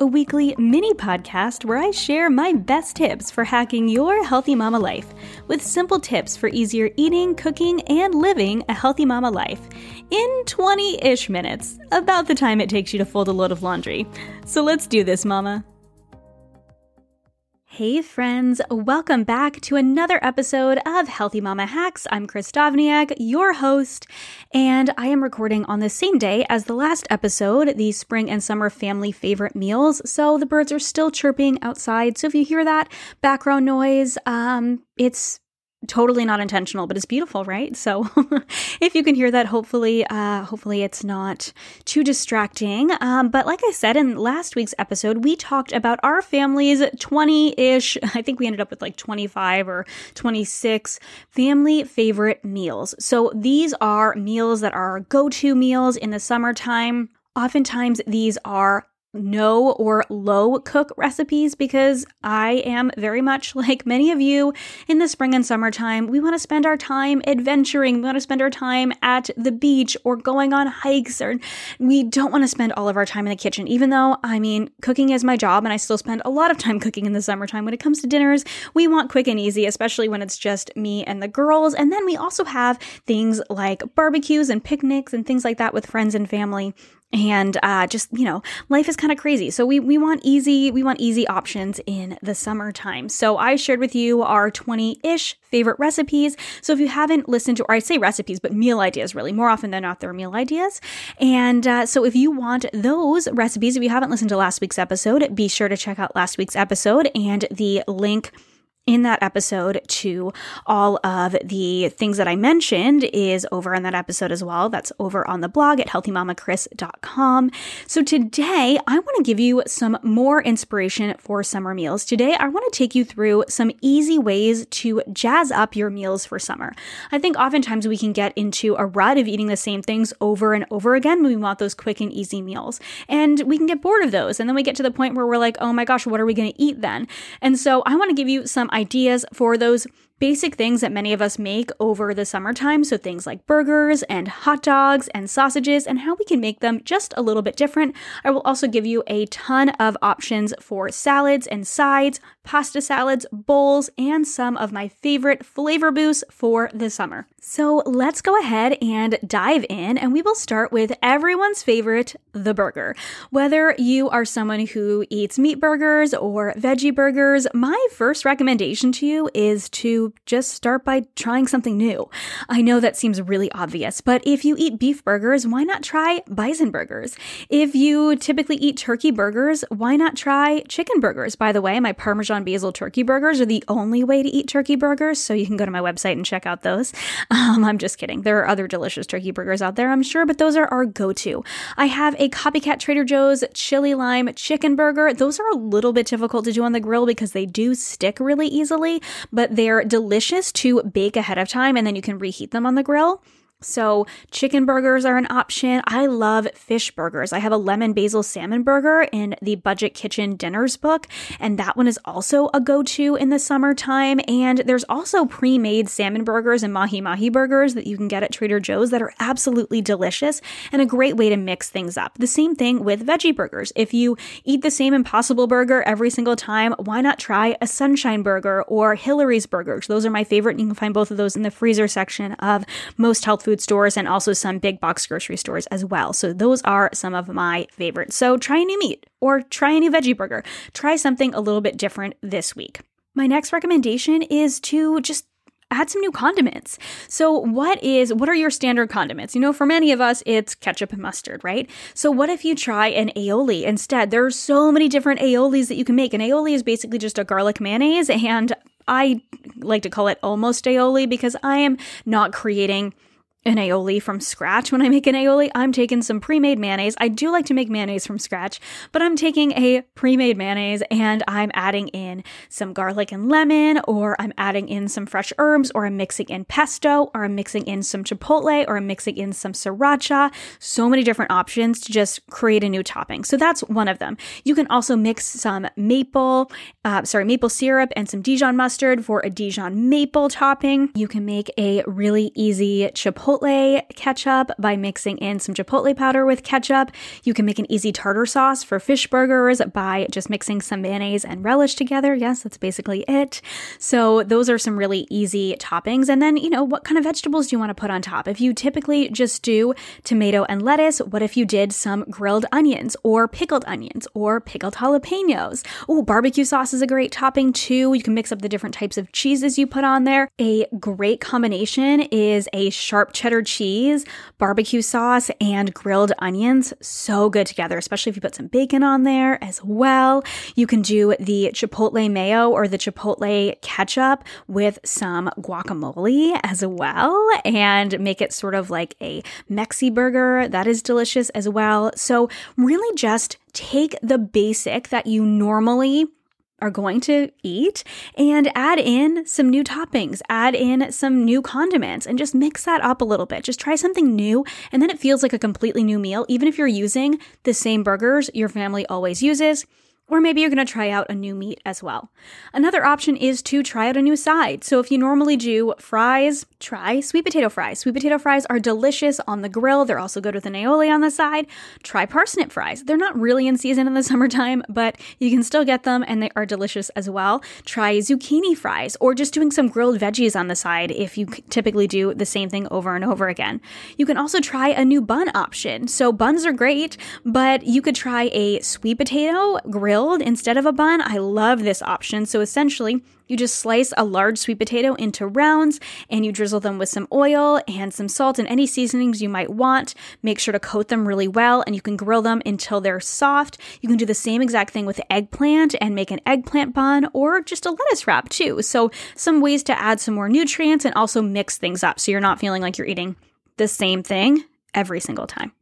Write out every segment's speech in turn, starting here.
a weekly mini podcast where I share my best tips for hacking your healthy mama life with simple tips for easier eating, cooking, and living a healthy mama life in 20 ish minutes, about the time it takes you to fold a load of laundry. So let's do this, mama. Hey, friends, welcome back to another episode of Healthy Mama Hacks. I'm Kris Dovniak, your host, and I am recording on the same day as the last episode, the spring and summer family favorite meals. So the birds are still chirping outside. So if you hear that background noise, um, it's totally not intentional but it's beautiful right? So if you can hear that hopefully uh hopefully it's not too distracting. Um but like i said in last week's episode we talked about our family's 20-ish i think we ended up with like 25 or 26 family favorite meals. So these are meals that are go-to meals in the summertime. Oftentimes, these are no or low cook recipes because I am very much like many of you in the spring and summertime. We want to spend our time adventuring. We want to spend our time at the beach or going on hikes, or we don't want to spend all of our time in the kitchen, even though, I mean, cooking is my job and I still spend a lot of time cooking in the summertime. When it comes to dinners, we want quick and easy, especially when it's just me and the girls. And then we also have things like barbecues and picnics and things like that with friends and family and uh, just you know life is kind of crazy. So we, we want easy we want easy options in the summertime. So i shared with you our 20-ish favorite recipes. So if you haven't listened to or i say recipes but meal ideas really more often than not they're meal ideas. And uh, so if you want those recipes if you haven't listened to last week's episode be sure to check out last week's episode and the link in that episode to all of the things that I mentioned is over in that episode as well. That's over on the blog at healthymamakris.com. So today I want to give you some more inspiration for summer meals. Today I want to take you through some easy ways to jazz up your meals for summer. I think oftentimes we can get into a rut of eating the same things over and over again when we want those quick and easy meals. And we can get bored of those. And then we get to the point where we're like, oh my gosh, what are we going to eat then? And so I want to give you some ideas for those basic things that many of us make over the summertime. So, things like burgers and hot dogs and sausages, and how we can make them just a little bit different. I will also give you a ton of options for salads and sides, pasta salads, bowls, and some of my favorite flavor boosts for the summer. So, let's go ahead and dive in, and we will start with everyone's favorite, the burger. Whether you are someone who eats meat burgers or veggie burgers, my first recommendation to you is to just start by trying something new. I know that seems really obvious, but if you eat beef burgers, why not try bison burgers? If you typically eat turkey burgers, why not try chicken burgers? By the way, my Parmesan basil turkey burgers are the only way to eat turkey burgers, so you can go to my website and check out those. Um, I'm just kidding. There are other delicious turkey burgers out there, I'm sure, but those are our go to. I have a copycat Trader Joe's chili lime chicken burger. Those are a little bit difficult to do on the grill because they do stick really easily, but they're delicious to bake ahead of time and then you can reheat them on the grill. So, chicken burgers are an option. I love fish burgers. I have a lemon basil salmon burger in the Budget Kitchen Dinners book, and that one is also a go to in the summertime. And there's also pre made salmon burgers and mahi mahi burgers that you can get at Trader Joe's that are absolutely delicious and a great way to mix things up. The same thing with veggie burgers. If you eat the same Impossible burger every single time, why not try a Sunshine burger or Hilary's burgers? Those are my favorite. And you can find both of those in the freezer section of most health food stores and also some big box grocery stores as well. So those are some of my favorites. So try a new meat or try a new veggie burger. Try something a little bit different this week. My next recommendation is to just add some new condiments. So what is what are your standard condiments? You know, for many of us it's ketchup and mustard, right? So what if you try an aioli instead? There are so many different aiolis that you can make. An aioli is basically just a garlic mayonnaise and I like to call it almost aioli because I am not creating an aioli from scratch when I make an aioli. I'm taking some pre made mayonnaise. I do like to make mayonnaise from scratch, but I'm taking a pre made mayonnaise and I'm adding in some garlic and lemon, or I'm adding in some fresh herbs, or I'm mixing in pesto, or I'm mixing in some chipotle, or I'm mixing in some sriracha. So many different options to just create a new topping. So that's one of them. You can also mix some maple, uh, sorry, maple syrup and some Dijon mustard for a Dijon maple topping. You can make a really easy chipotle chipotle ketchup by mixing in some chipotle powder with ketchup. You can make an easy tartar sauce for fish burgers by just mixing some mayonnaise and relish together. Yes, that's basically it. So, those are some really easy toppings. And then, you know, what kind of vegetables do you want to put on top? If you typically just do tomato and lettuce, what if you did some grilled onions or pickled onions or pickled jalapenos? Oh, barbecue sauce is a great topping too. You can mix up the different types of cheeses you put on there. A great combination is a sharp cheddar cheese, barbecue sauce, and grilled onions. So good together, especially if you put some bacon on there as well. You can do the chipotle mayo or the chipotle ketchup with some guacamole as well and make it sort of like a Mexi burger. That is delicious as well. So, really just take the basic that you normally are going to eat and add in some new toppings, add in some new condiments, and just mix that up a little bit. Just try something new, and then it feels like a completely new meal, even if you're using the same burgers your family always uses. Or maybe you're going to try out a new meat as well. Another option is to try out a new side. So if you normally do fries, try sweet potato fries. Sweet potato fries are delicious on the grill. They're also good with an aioli on the side. Try parsnip fries. They're not really in season in the summertime, but you can still get them and they are delicious as well. Try zucchini fries or just doing some grilled veggies on the side if you typically do the same thing over and over again. You can also try a new bun option. So buns are great, but you could try a sweet potato grill instead of a bun. I love this option. So essentially, you just slice a large sweet potato into rounds and you drizzle them with some oil and some salt and any seasonings you might want. Make sure to coat them really well and you can grill them until they're soft. You can do the same exact thing with eggplant and make an eggplant bun or just a lettuce wrap too. So, some ways to add some more nutrients and also mix things up so you're not feeling like you're eating the same thing every single time.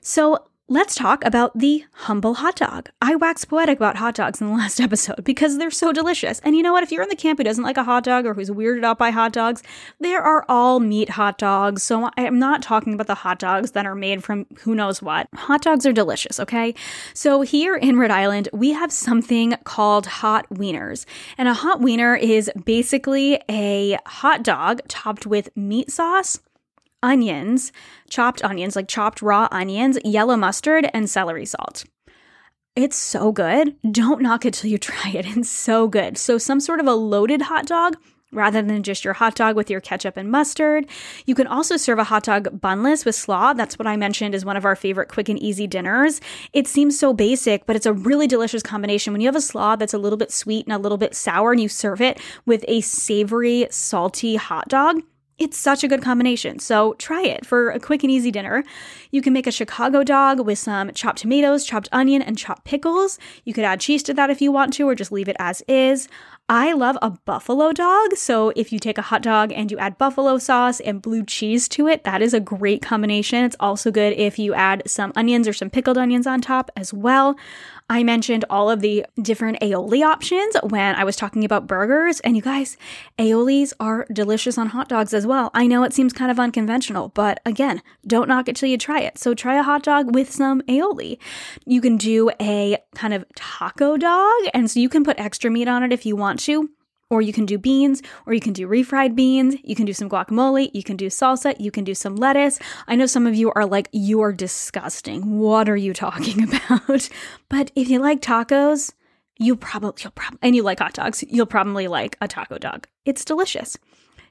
So, Let's talk about the humble hot dog. I waxed poetic about hot dogs in the last episode because they're so delicious. And you know what? If you're in the camp who doesn't like a hot dog or who's weirded out by hot dogs, there are all meat hot dogs. So I'm not talking about the hot dogs that are made from who knows what. Hot dogs are delicious, okay? So here in Rhode Island, we have something called hot wieners. And a hot wiener is basically a hot dog topped with meat sauce onions, chopped onions, like chopped raw onions, yellow mustard, and celery salt. It's so good. Don't knock it till you try it. It's so good. So, some sort of a loaded hot dog rather than just your hot dog with your ketchup and mustard. You can also serve a hot dog bunless with slaw. That's what I mentioned is one of our favorite quick and easy dinners. It seems so basic, but it's a really delicious combination. When you have a slaw that's a little bit sweet and a little bit sour and you serve it with a savory, salty hot dog, it's such a good combination. So try it for a quick and easy dinner. You can make a Chicago dog with some chopped tomatoes, chopped onion, and chopped pickles. You could add cheese to that if you want to, or just leave it as is. I love a buffalo dog. So if you take a hot dog and you add buffalo sauce and blue cheese to it, that is a great combination. It's also good if you add some onions or some pickled onions on top as well. I mentioned all of the different aioli options when I was talking about burgers. And you guys, aiolis are delicious on hot dogs as well. I know it seems kind of unconventional, but again, don't knock it till you try it. So try a hot dog with some aioli. You can do a kind of taco dog. And so you can put extra meat on it if you want to. Or you can do beans, or you can do refried beans. You can do some guacamole. You can do salsa. You can do some lettuce. I know some of you are like, you are disgusting. What are you talking about? but if you like tacos, you probably, you'll probably, and you like hot dogs, you'll probably like a taco dog. It's delicious.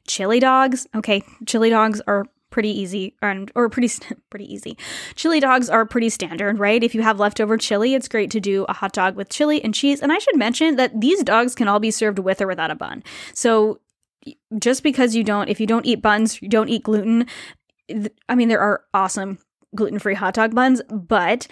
Chili dogs. Okay. Chili dogs are pretty easy and or pretty pretty easy. Chili dogs are pretty standard, right? If you have leftover chili, it's great to do a hot dog with chili and cheese. And I should mention that these dogs can all be served with or without a bun. So just because you don't if you don't eat buns, you don't eat gluten, I mean there are awesome gluten-free hot dog buns, but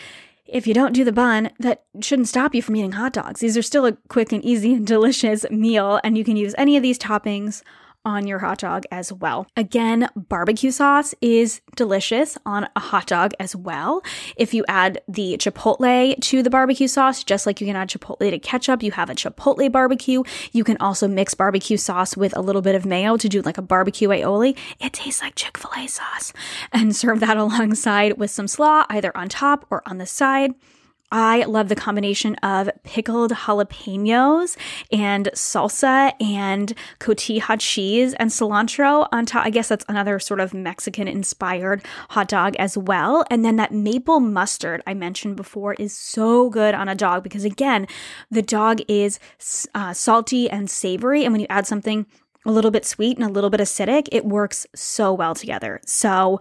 if you don't do the bun, that shouldn't stop you from eating hot dogs. These are still a quick and easy and delicious meal, and you can use any of these toppings on your hot dog as well. Again, barbecue sauce is delicious on a hot dog as well. If you add the chipotle to the barbecue sauce, just like you can add chipotle to ketchup, you have a chipotle barbecue. You can also mix barbecue sauce with a little bit of mayo to do like a barbecue aioli. It tastes like Chick fil A sauce. And serve that alongside with some slaw, either on top or on the side. I love the combination of pickled jalapenos and salsa and cotija cheese and cilantro on top. I guess that's another sort of Mexican inspired hot dog as well. And then that maple mustard I mentioned before is so good on a dog because, again, the dog is uh, salty and savory. And when you add something a little bit sweet and a little bit acidic, it works so well together. So,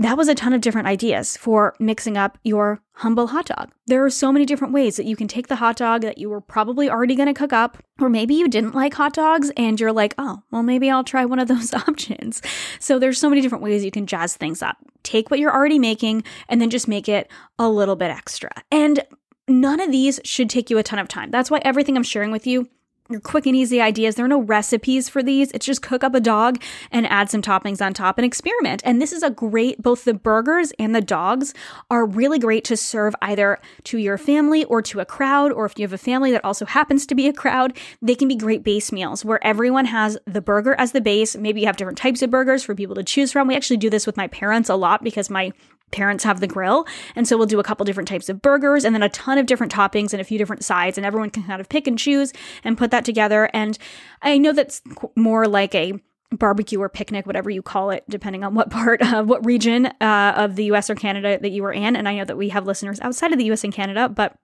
that was a ton of different ideas for mixing up your humble hot dog. There are so many different ways that you can take the hot dog that you were probably already going to cook up, or maybe you didn't like hot dogs and you're like, oh, well, maybe I'll try one of those options. So there's so many different ways you can jazz things up. Take what you're already making and then just make it a little bit extra. And none of these should take you a ton of time. That's why everything I'm sharing with you your quick and easy ideas. There are no recipes for these. It's just cook up a dog and add some toppings on top and experiment. And this is a great, both the burgers and the dogs are really great to serve either to your family or to a crowd, or if you have a family that also happens to be a crowd, they can be great base meals where everyone has the burger as the base. Maybe you have different types of burgers for people to choose from. We actually do this with my parents a lot because my parents have the grill. And so we'll do a couple different types of burgers and then a ton of different toppings and a few different sides. And everyone can kind of pick and choose and put that together. And I know that's more like a barbecue or picnic, whatever you call it, depending on what part of what region uh, of the US or Canada that you are in. And I know that we have listeners outside of the US and Canada, but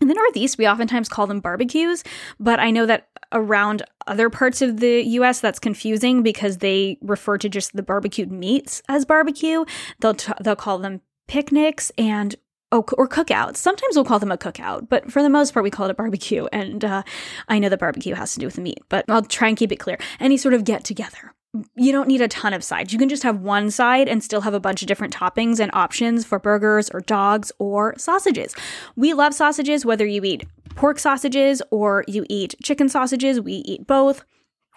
in the Northeast, we oftentimes call them barbecues, but I know that around other parts of the US that's confusing because they refer to just the barbecued meats as barbecue. They'll t- they'll call them picnics and oh, or cookouts. Sometimes we'll call them a cookout, but for the most part, we call it a barbecue. And uh, I know that barbecue has to do with the meat, but I'll try and keep it clear. Any sort of get together you don't need a ton of sides. You can just have one side and still have a bunch of different toppings and options for burgers or dogs or sausages. We love sausages, whether you eat pork sausages or you eat chicken sausages, we eat both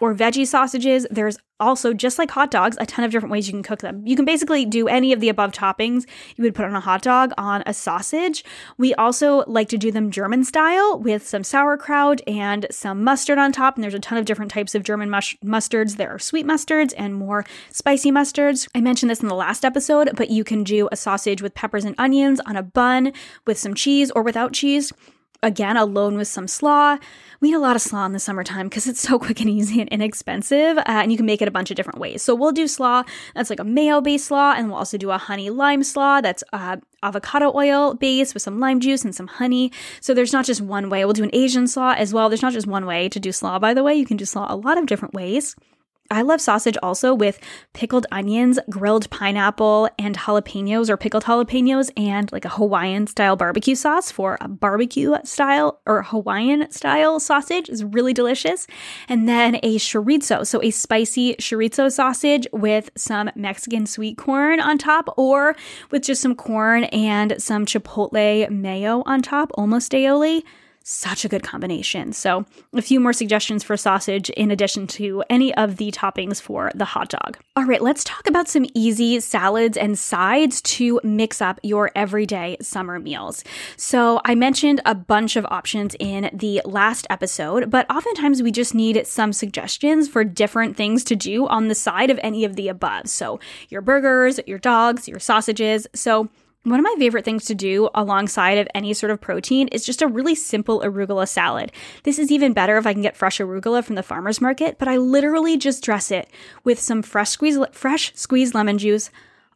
or veggie sausages. There's also, just like hot dogs, a ton of different ways you can cook them. You can basically do any of the above toppings you would put on a hot dog on a sausage. We also like to do them German style with some sauerkraut and some mustard on top. And there's a ton of different types of German mus- mustards. There are sweet mustards and more spicy mustards. I mentioned this in the last episode, but you can do a sausage with peppers and onions on a bun with some cheese or without cheese again alone with some slaw. We eat a lot of slaw in the summertime because it's so quick and easy and inexpensive, uh, and you can make it a bunch of different ways. So we'll do slaw that's like a mayo based slaw, and we'll also do a honey lime slaw that's uh, avocado oil base with some lime juice and some honey. So there's not just one way. We'll do an Asian slaw as well. There's not just one way to do slaw, by the way. You can do slaw a lot of different ways. I love sausage also with pickled onions, grilled pineapple, and jalapenos or pickled jalapenos, and like a Hawaiian style barbecue sauce for a barbecue style or Hawaiian style sausage. Is really delicious. And then a chorizo, so a spicy chorizo sausage with some Mexican sweet corn on top, or with just some corn and some chipotle mayo on top, almost aioli such a good combination. So, a few more suggestions for sausage in addition to any of the toppings for the hot dog. All right, let's talk about some easy salads and sides to mix up your everyday summer meals. So, I mentioned a bunch of options in the last episode, but oftentimes we just need some suggestions for different things to do on the side of any of the above. So, your burgers, your dogs, your sausages. So, one of my favorite things to do alongside of any sort of protein is just a really simple arugula salad. This is even better if I can get fresh arugula from the farmer's market, but I literally just dress it with some fresh squeezed fresh squeezed lemon juice,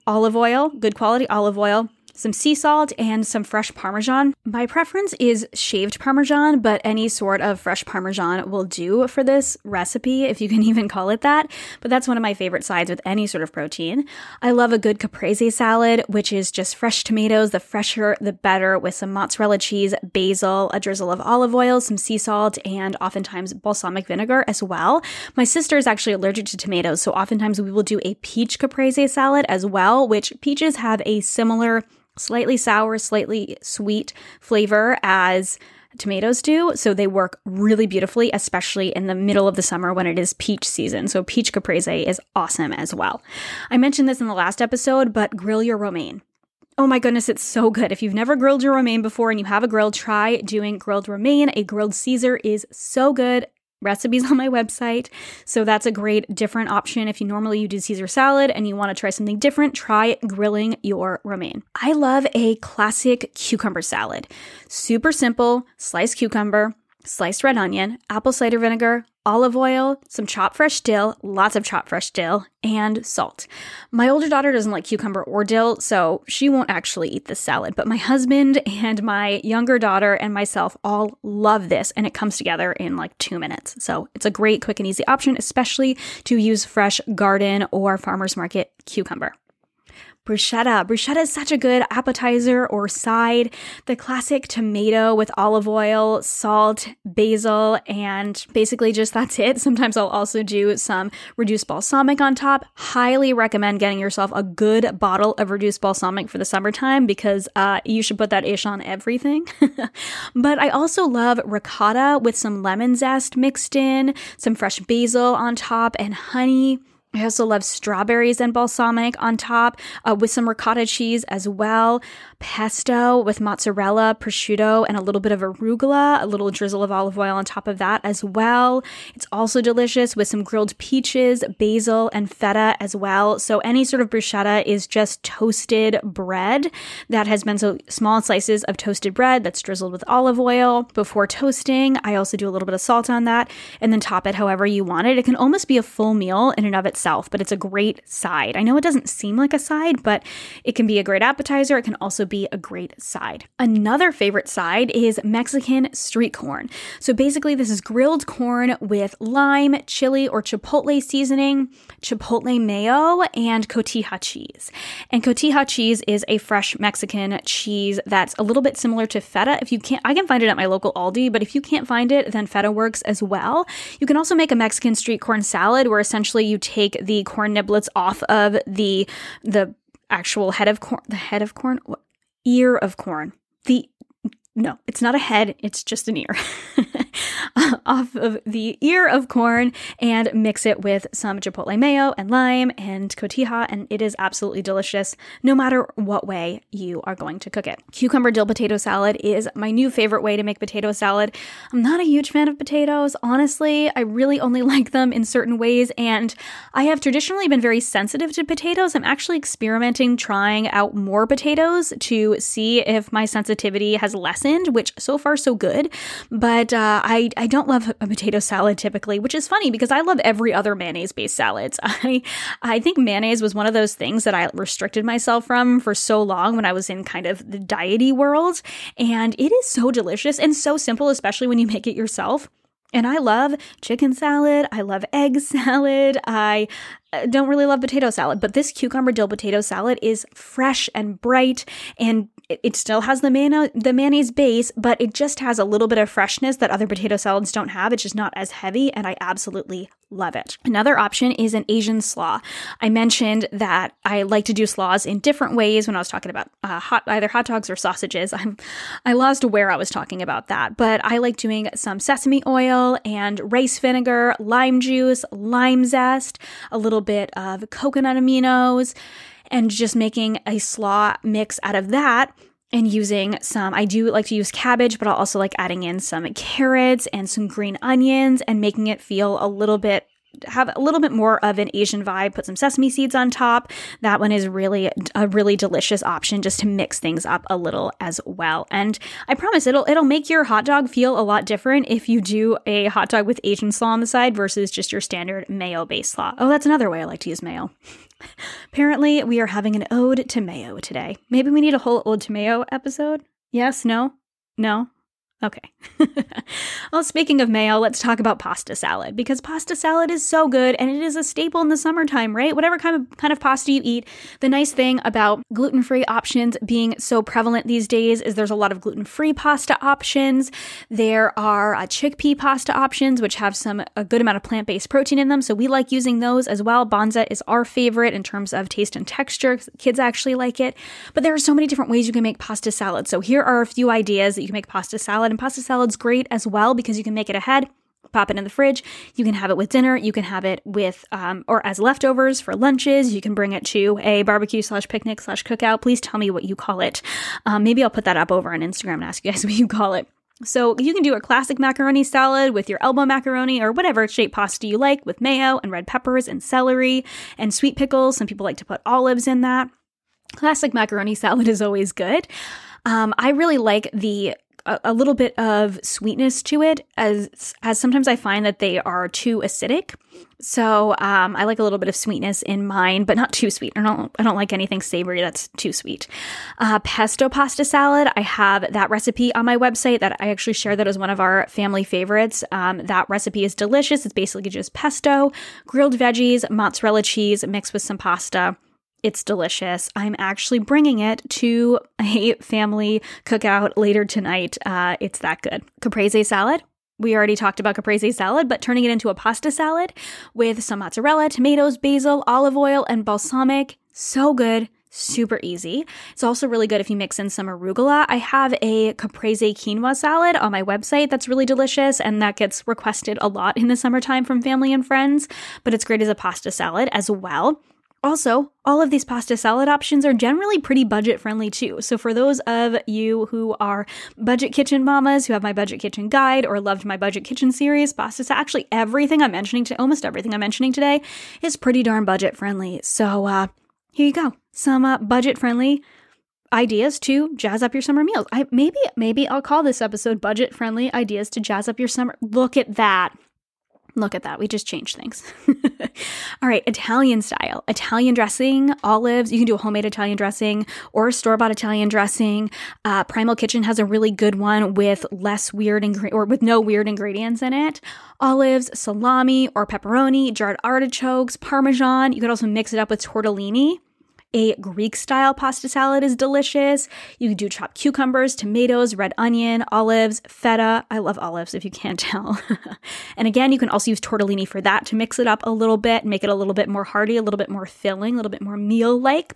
olive oil, good quality olive oil, some sea salt, and some fresh Parmesan. My preference is shaved Parmesan, but any sort of fresh Parmesan will do for this recipe, if you can even call it that. But that's one of my favorite sides with any sort of protein. I love a good caprese salad, which is just fresh tomatoes, the fresher, the better, with some mozzarella cheese, basil, a drizzle of olive oil, some sea salt, and oftentimes balsamic vinegar as well. My sister is actually allergic to tomatoes, so oftentimes we will do a peach caprese salad as well, which peaches have a similar slightly sour, slightly sweet flavor as tomatoes do. So they work really beautifully, especially in the middle of the summer when it is peach season. So peach caprese is awesome as well. I mentioned this in the last episode, but grill your romaine. Oh my goodness, it's so good. If you've never grilled your romaine before and you have a grill, try doing grilled romaine. A grilled Caesar is so good recipes on my website. So that's a great different option. If you normally you do Caesar salad and you want to try something different, try grilling your romaine. I love a classic cucumber salad. Super simple, sliced cucumber, sliced red onion, apple cider vinegar, olive oil, some chopped fresh dill, lots of chopped fresh dill, and salt. My older daughter doesn't like cucumber or dill, so she won't actually eat this salad. But my husband and my younger daughter and myself all love this, and it comes together in like two minutes. So it's a great, quick, and easy option, especially to use fresh garden or farmer's market cucumber bruschetta. Bruschetta is such a good appetizer or side. The classic tomato with olive oil, salt, basil, and basically just that's it. Sometimes I'll also do some reduced balsamic on top. Highly recommend getting yourself a good bottle of reduced balsamic for the summertime because uh, you should put that ish on everything. but I also love ricotta with some lemon zest mixed in, some fresh basil on top, and honey. I also love strawberries and balsamic on top uh, with some ricotta cheese as well. Pesto with mozzarella, prosciutto, and a little bit of arugula, a little drizzle of olive oil on top of that as well. It's also delicious with some grilled peaches, basil, and feta as well. So, any sort of bruschetta is just toasted bread that has been so small slices of toasted bread that's drizzled with olive oil before toasting. I also do a little bit of salt on that and then top it however you want it. It can almost be a full meal in and of itself but it's a great side. I know it doesn't seem like a side, but it can be a great appetizer. It can also be a great side. Another favorite side is Mexican street corn. So basically, this is grilled corn with lime, chili, or chipotle seasoning, chipotle mayo, and cotija cheese. And cotija cheese is a fresh Mexican cheese that's a little bit similar to feta. If you can't, I can find it at my local Aldi, but if you can't find it, then feta works as well. You can also make a Mexican street corn salad where essentially you take the corn niblets off of the the actual head of corn, the head of corn, ear of corn, the no, it's not a head, it's just an ear. Uh, off of the ear of corn and mix it with some chipotle mayo and lime and cotija, and it is absolutely delicious no matter what way you are going to cook it. Cucumber dill potato salad is my new favorite way to make potato salad. I'm not a huge fan of potatoes, honestly. I really only like them in certain ways, and I have traditionally been very sensitive to potatoes. I'm actually experimenting trying out more potatoes to see if my sensitivity has lessened, which so far so good. But uh, I, I don't love a potato salad typically, which is funny because I love every other mayonnaise based salads. I I think mayonnaise was one of those things that I restricted myself from for so long when I was in kind of the diety world, and it is so delicious and so simple, especially when you make it yourself. And I love chicken salad. I love egg salad. I uh, don't really love potato salad, but this cucumber dill potato salad is fresh and bright and it, it still has the mayonnaise, the mayonnaise base, but it just has a little bit of freshness that other potato salads don't have. It's just not as heavy, and I absolutely love it. Another option is an Asian slaw. I mentioned that I like to do slaws in different ways when I was talking about uh, hot either hot dogs or sausages. I'm I lost where I was talking about that, but I like doing some sesame oil and rice vinegar, lime juice, lime zest, a little bit of coconut aminos, and just making a slaw mix out of that and using some I do like to use cabbage, but I'll also like adding in some carrots and some green onions and making it feel a little bit have a little bit more of an Asian vibe, put some sesame seeds on top. That one is really a really delicious option just to mix things up a little as well. And I promise it'll it'll make your hot dog feel a lot different if you do a hot dog with Asian slaw on the side versus just your standard mayo based slaw. Oh, that's another way I like to use mayo. Apparently, we are having an ode to mayo today. Maybe we need a whole ode to mayo episode? Yes, no? No? Okay. well, speaking of mayo, let's talk about pasta salad because pasta salad is so good and it is a staple in the summertime, right? Whatever kind of kind of pasta you eat. The nice thing about gluten-free options being so prevalent these days is there's a lot of gluten-free pasta options. There are uh, chickpea pasta options which have some a good amount of plant-based protein in them, so we like using those as well. Banza is our favorite in terms of taste and texture. Kids actually like it. But there are so many different ways you can make pasta salad. So here are a few ideas that you can make pasta salad salad. And pasta salad's great as well because you can make it ahead pop it in the fridge. You can have it with dinner. You can have it with um, or as leftovers for lunches. You can bring it to a barbecue slash picnic slash cookout. Please tell me what you call it. Um, maybe I'll put that up over on Instagram and ask you guys what you call it. So you can do a classic macaroni salad with your elbow macaroni or whatever shape pasta you like with mayo and red peppers and celery and sweet pickles. Some people like to put olives in that. Classic macaroni salad is always good. Um, I really like the a, little bit of sweetness to it, as as sometimes I find that they are too acidic. So um, I like a little bit of sweetness in mine, but not too sweet. I don't I don't like anything savory that's too sweet. Uh, pesto pasta salad. I have that recipe on my website. That I actually share that as one of our family favorites. Um, that recipe is delicious. It's basically just pesto, grilled veggies, mozzarella cheese mixed with some pasta it's delicious. I'm actually bringing it to a family cookout later tonight. Uh, it's that good. Caprese salad. We already talked about caprese salad, but turning it into a pasta salad with some mozzarella, tomatoes, basil, olive oil, and balsamic. So good. Super easy. It's also really good if you mix in some arugula. I have a caprese quinoa salad on my website that's really delicious, and that gets requested a lot in the summertime from family and friends, but it's great as a pasta salad as well. Also, all of these pasta salad options are generally pretty budget friendly too. So, for those of you who are budget kitchen mamas who have my budget kitchen guide or loved my budget kitchen series, pasta actually everything I'm mentioning to almost everything I'm mentioning today is pretty darn budget friendly. So, uh, here you go, some uh, budget friendly ideas to jazz up your summer meals. I maybe maybe I'll call this episode budget friendly ideas to jazz up your summer. Look at that. Look at that. We just changed things. All right, Italian style. Italian dressing, olives. You can do a homemade Italian dressing or store bought Italian dressing. Uh, Primal Kitchen has a really good one with less weird ingre- or with no weird ingredients in it. Olives, salami or pepperoni, jarred artichokes, parmesan. You could also mix it up with tortellini. A Greek style pasta salad is delicious. You can do chopped cucumbers, tomatoes, red onion, olives, feta. I love olives if you can't tell. and again, you can also use tortellini for that to mix it up a little bit, make it a little bit more hearty, a little bit more filling, a little bit more meal like.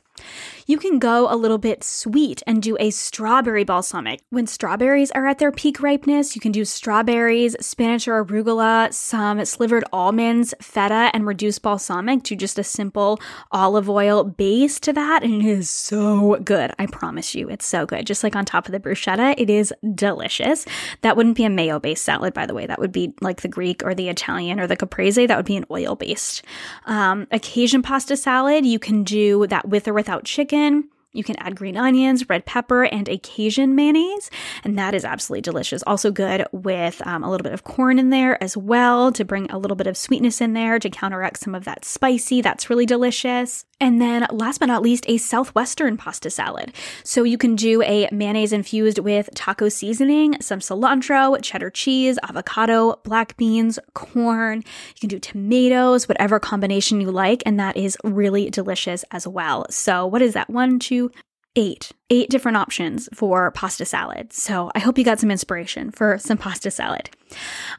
You can go a little bit sweet and do a strawberry balsamic. When strawberries are at their peak ripeness, you can do strawberries, spinach or arugula, some slivered almonds, feta, and reduced balsamic to just a simple olive oil base to that. And it is so good. I promise you, it's so good. Just like on top of the bruschetta, it is delicious. That wouldn't be a mayo based salad, by the way. That would be like the Greek or the Italian or the caprese. That would be an oil based. Um, a Cajun pasta salad, you can do that with or without chicken. You can add green onions, red pepper, and a Cajun mayonnaise, and that is absolutely delicious. Also, good with um, a little bit of corn in there as well to bring a little bit of sweetness in there to counteract some of that spicy. That's really delicious. And then, last but not least, a southwestern pasta salad. So you can do a mayonnaise infused with taco seasoning, some cilantro, cheddar cheese, avocado, black beans, corn. You can do tomatoes, whatever combination you like, and that is really delicious as well. So, what is that? One, two, eight eight different options for pasta salad. So I hope you got some inspiration for some pasta salad.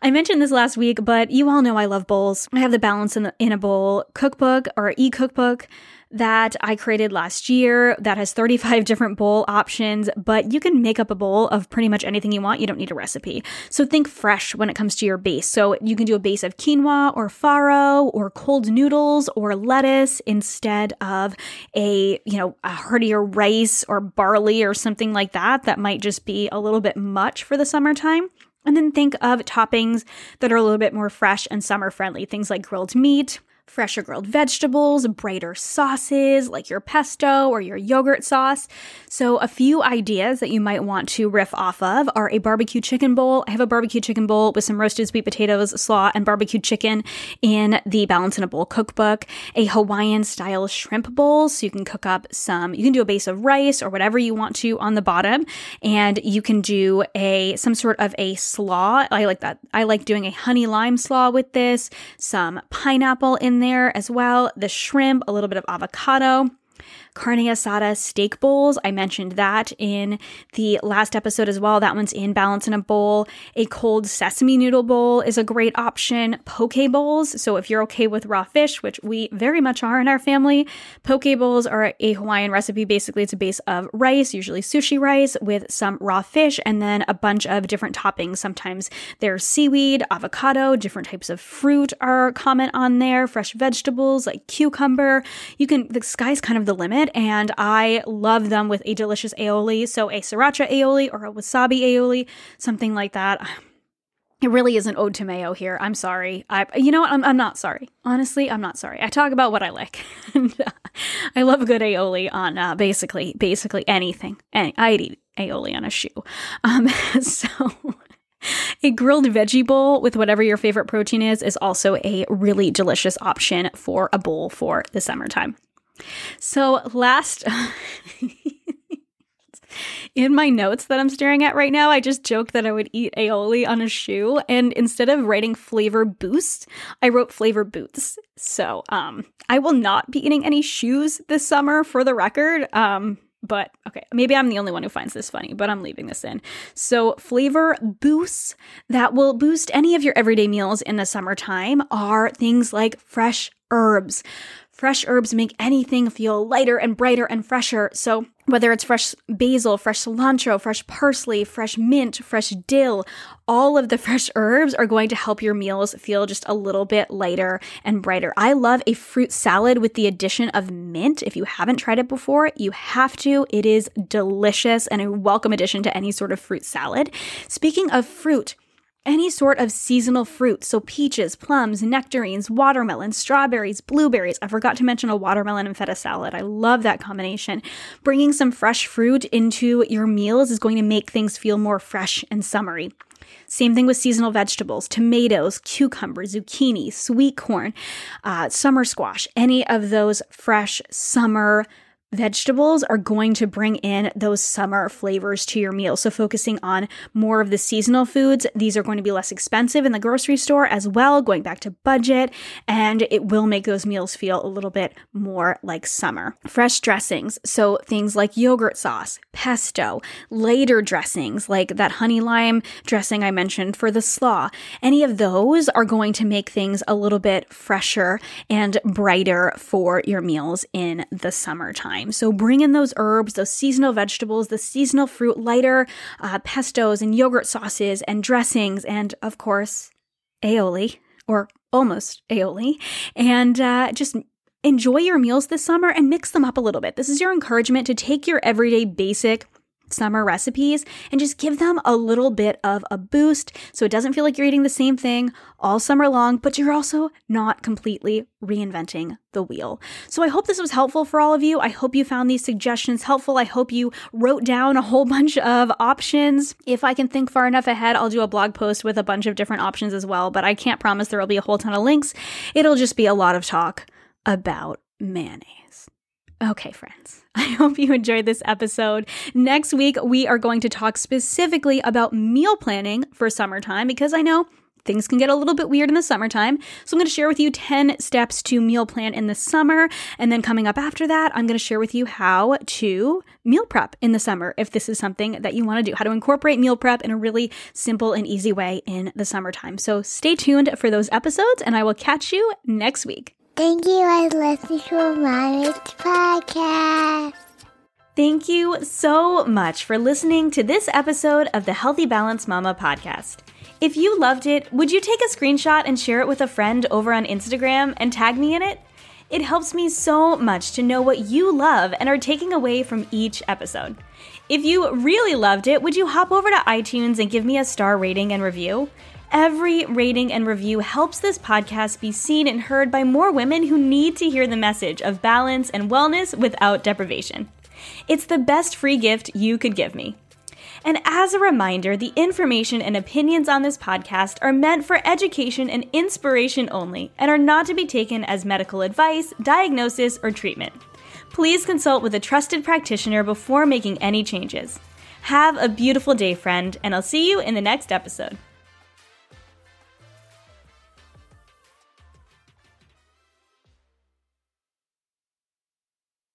I mentioned this last week, but you all know I love bowls. I have the Balance in, the, in a Bowl cookbook or e cookbook that I created last year that has 35 different bowl options, but you can make up a bowl of pretty much anything you want. You don't need a recipe. So think fresh when it comes to your base. So you can do a base of quinoa or farro or cold noodles or lettuce instead of a, you know, a heartier rice or barley or something like that. That might just be a little bit much for the summertime. And then think of toppings that are a little bit more fresh and summer friendly. Things like grilled meat, fresher grilled vegetables, brighter sauces like your pesto or your yogurt sauce. So, a few ideas that you might want to riff off of are a barbecue chicken bowl. I have a barbecue chicken bowl with some roasted sweet potatoes, slaw, and barbecue chicken in the Balance in a Bowl cookbook. A Hawaiian style shrimp bowl, so you can cook up some, you can do a base of rice or whatever you want to on the bottom, and you can do a some sort of a slaw. I like that. I like doing a honey lime slaw with this, some pineapple in there as well, the shrimp, a little bit of avocado carne asada steak bowls. I mentioned that in the last episode as well. That one's in Balance in a Bowl. A cold sesame noodle bowl is a great option. Poke bowls. So if you're okay with raw fish, which we very much are in our family, poke bowls are a Hawaiian recipe. Basically, it's a base of rice, usually sushi rice, with some raw fish and then a bunch of different toppings. Sometimes there's seaweed, avocado, different types of fruit are common on there, fresh vegetables like cucumber. You can, the sky's kind of the limit and I love them with a delicious aioli. So a sriracha aioli or a wasabi aioli, something like that. It really is an ode to mayo here. I'm sorry. I, you know what? I'm, I'm not sorry. Honestly, I'm not sorry. I talk about what I like. and, uh, I love a good aioli on uh, basically, basically anything. Any, I'd eat aioli on a shoe. Um, so a grilled veggie bowl with whatever your favorite protein is is also a really delicious option for a bowl for the summertime. So, last. in my notes that I'm staring at right now, I just joked that I would eat aioli on a shoe, and instead of writing flavor boost, I wrote flavor boots. So, um, I will not be eating any shoes this summer, for the record. Um, but okay, maybe I'm the only one who finds this funny, but I'm leaving this in. So, flavor boosts that will boost any of your everyday meals in the summertime are things like fresh herbs. Fresh herbs make anything feel lighter and brighter and fresher. So, whether it's fresh basil, fresh cilantro, fresh parsley, fresh mint, fresh dill, all of the fresh herbs are going to help your meals feel just a little bit lighter and brighter. I love a fruit salad with the addition of mint. If you haven't tried it before, you have to. It is delicious and a welcome addition to any sort of fruit salad. Speaking of fruit, any sort of seasonal fruit, so peaches, plums, nectarines, watermelons, strawberries, blueberries. I forgot to mention a watermelon and feta salad. I love that combination. Bringing some fresh fruit into your meals is going to make things feel more fresh and summery. Same thing with seasonal vegetables, tomatoes, cucumber, zucchini, sweet corn, uh, summer squash, any of those fresh summer vegetables are going to bring in those summer flavors to your meal. So, focusing on more of the seasonal foods, these are going to be less expensive in the grocery store as well, going back to budget, and it will make those meals feel a little bit more like summer. Fresh dressings, so things like yogurt sauce, pesto, later dressings like that honey lime dressing I mentioned for the slaw, any of those are going to make things a little bit fresher and brighter for your meals in the summertime time. So bring in those herbs, those seasonal vegetables, the seasonal fruit, lighter uh, pestos and yogurt sauces and dressings, and of course, aioli or almost aioli, and uh, just enjoy your meals this summer and mix them up a little bit. This is your encouragement to take your everyday basic summer recipes and just give them a little bit of a boost so it doesn't feel like you're eating the same thing all summer long, but you're also not completely reinventing the wheel. So I hope this was helpful for all of you. I hope you found these suggestions helpful. I hope you wrote down a whole bunch of options. If I can think far enough ahead, I'll do a blog post with a bunch of different options as well, but I can't promise there will be a whole ton of links. It'll just be a lot of talk about mayonnaise. Okay, friends, I hope you enjoyed this episode. Next week, we are going to talk specifically about meal planning for summertime because I know things can get a little bit weird in the summertime. So I'm going to share with you 10 steps to meal plan in the summer. And then coming up after that, I'm going to share with you how to meal prep in the summer if this is something that you want to do, how to incorporate meal prep in a really simple and easy way in the summertime. So stay tuned for those episodes and I will catch you next week. Thank you for listening to Mommy's podcast. Thank you so much for listening to this episode of the Healthy Balance Mama podcast. If you loved it, would you take a screenshot and share it with a friend over on Instagram and tag me in it? It helps me so much to know what you love and are taking away from each episode. If you really loved it, would you hop over to iTunes and give me a star rating and review? Every rating and review helps this podcast be seen and heard by more women who need to hear the message of balance and wellness without deprivation. It's the best free gift you could give me. And as a reminder, the information and opinions on this podcast are meant for education and inspiration only and are not to be taken as medical advice, diagnosis, or treatment. Please consult with a trusted practitioner before making any changes. Have a beautiful day, friend, and I'll see you in the next episode.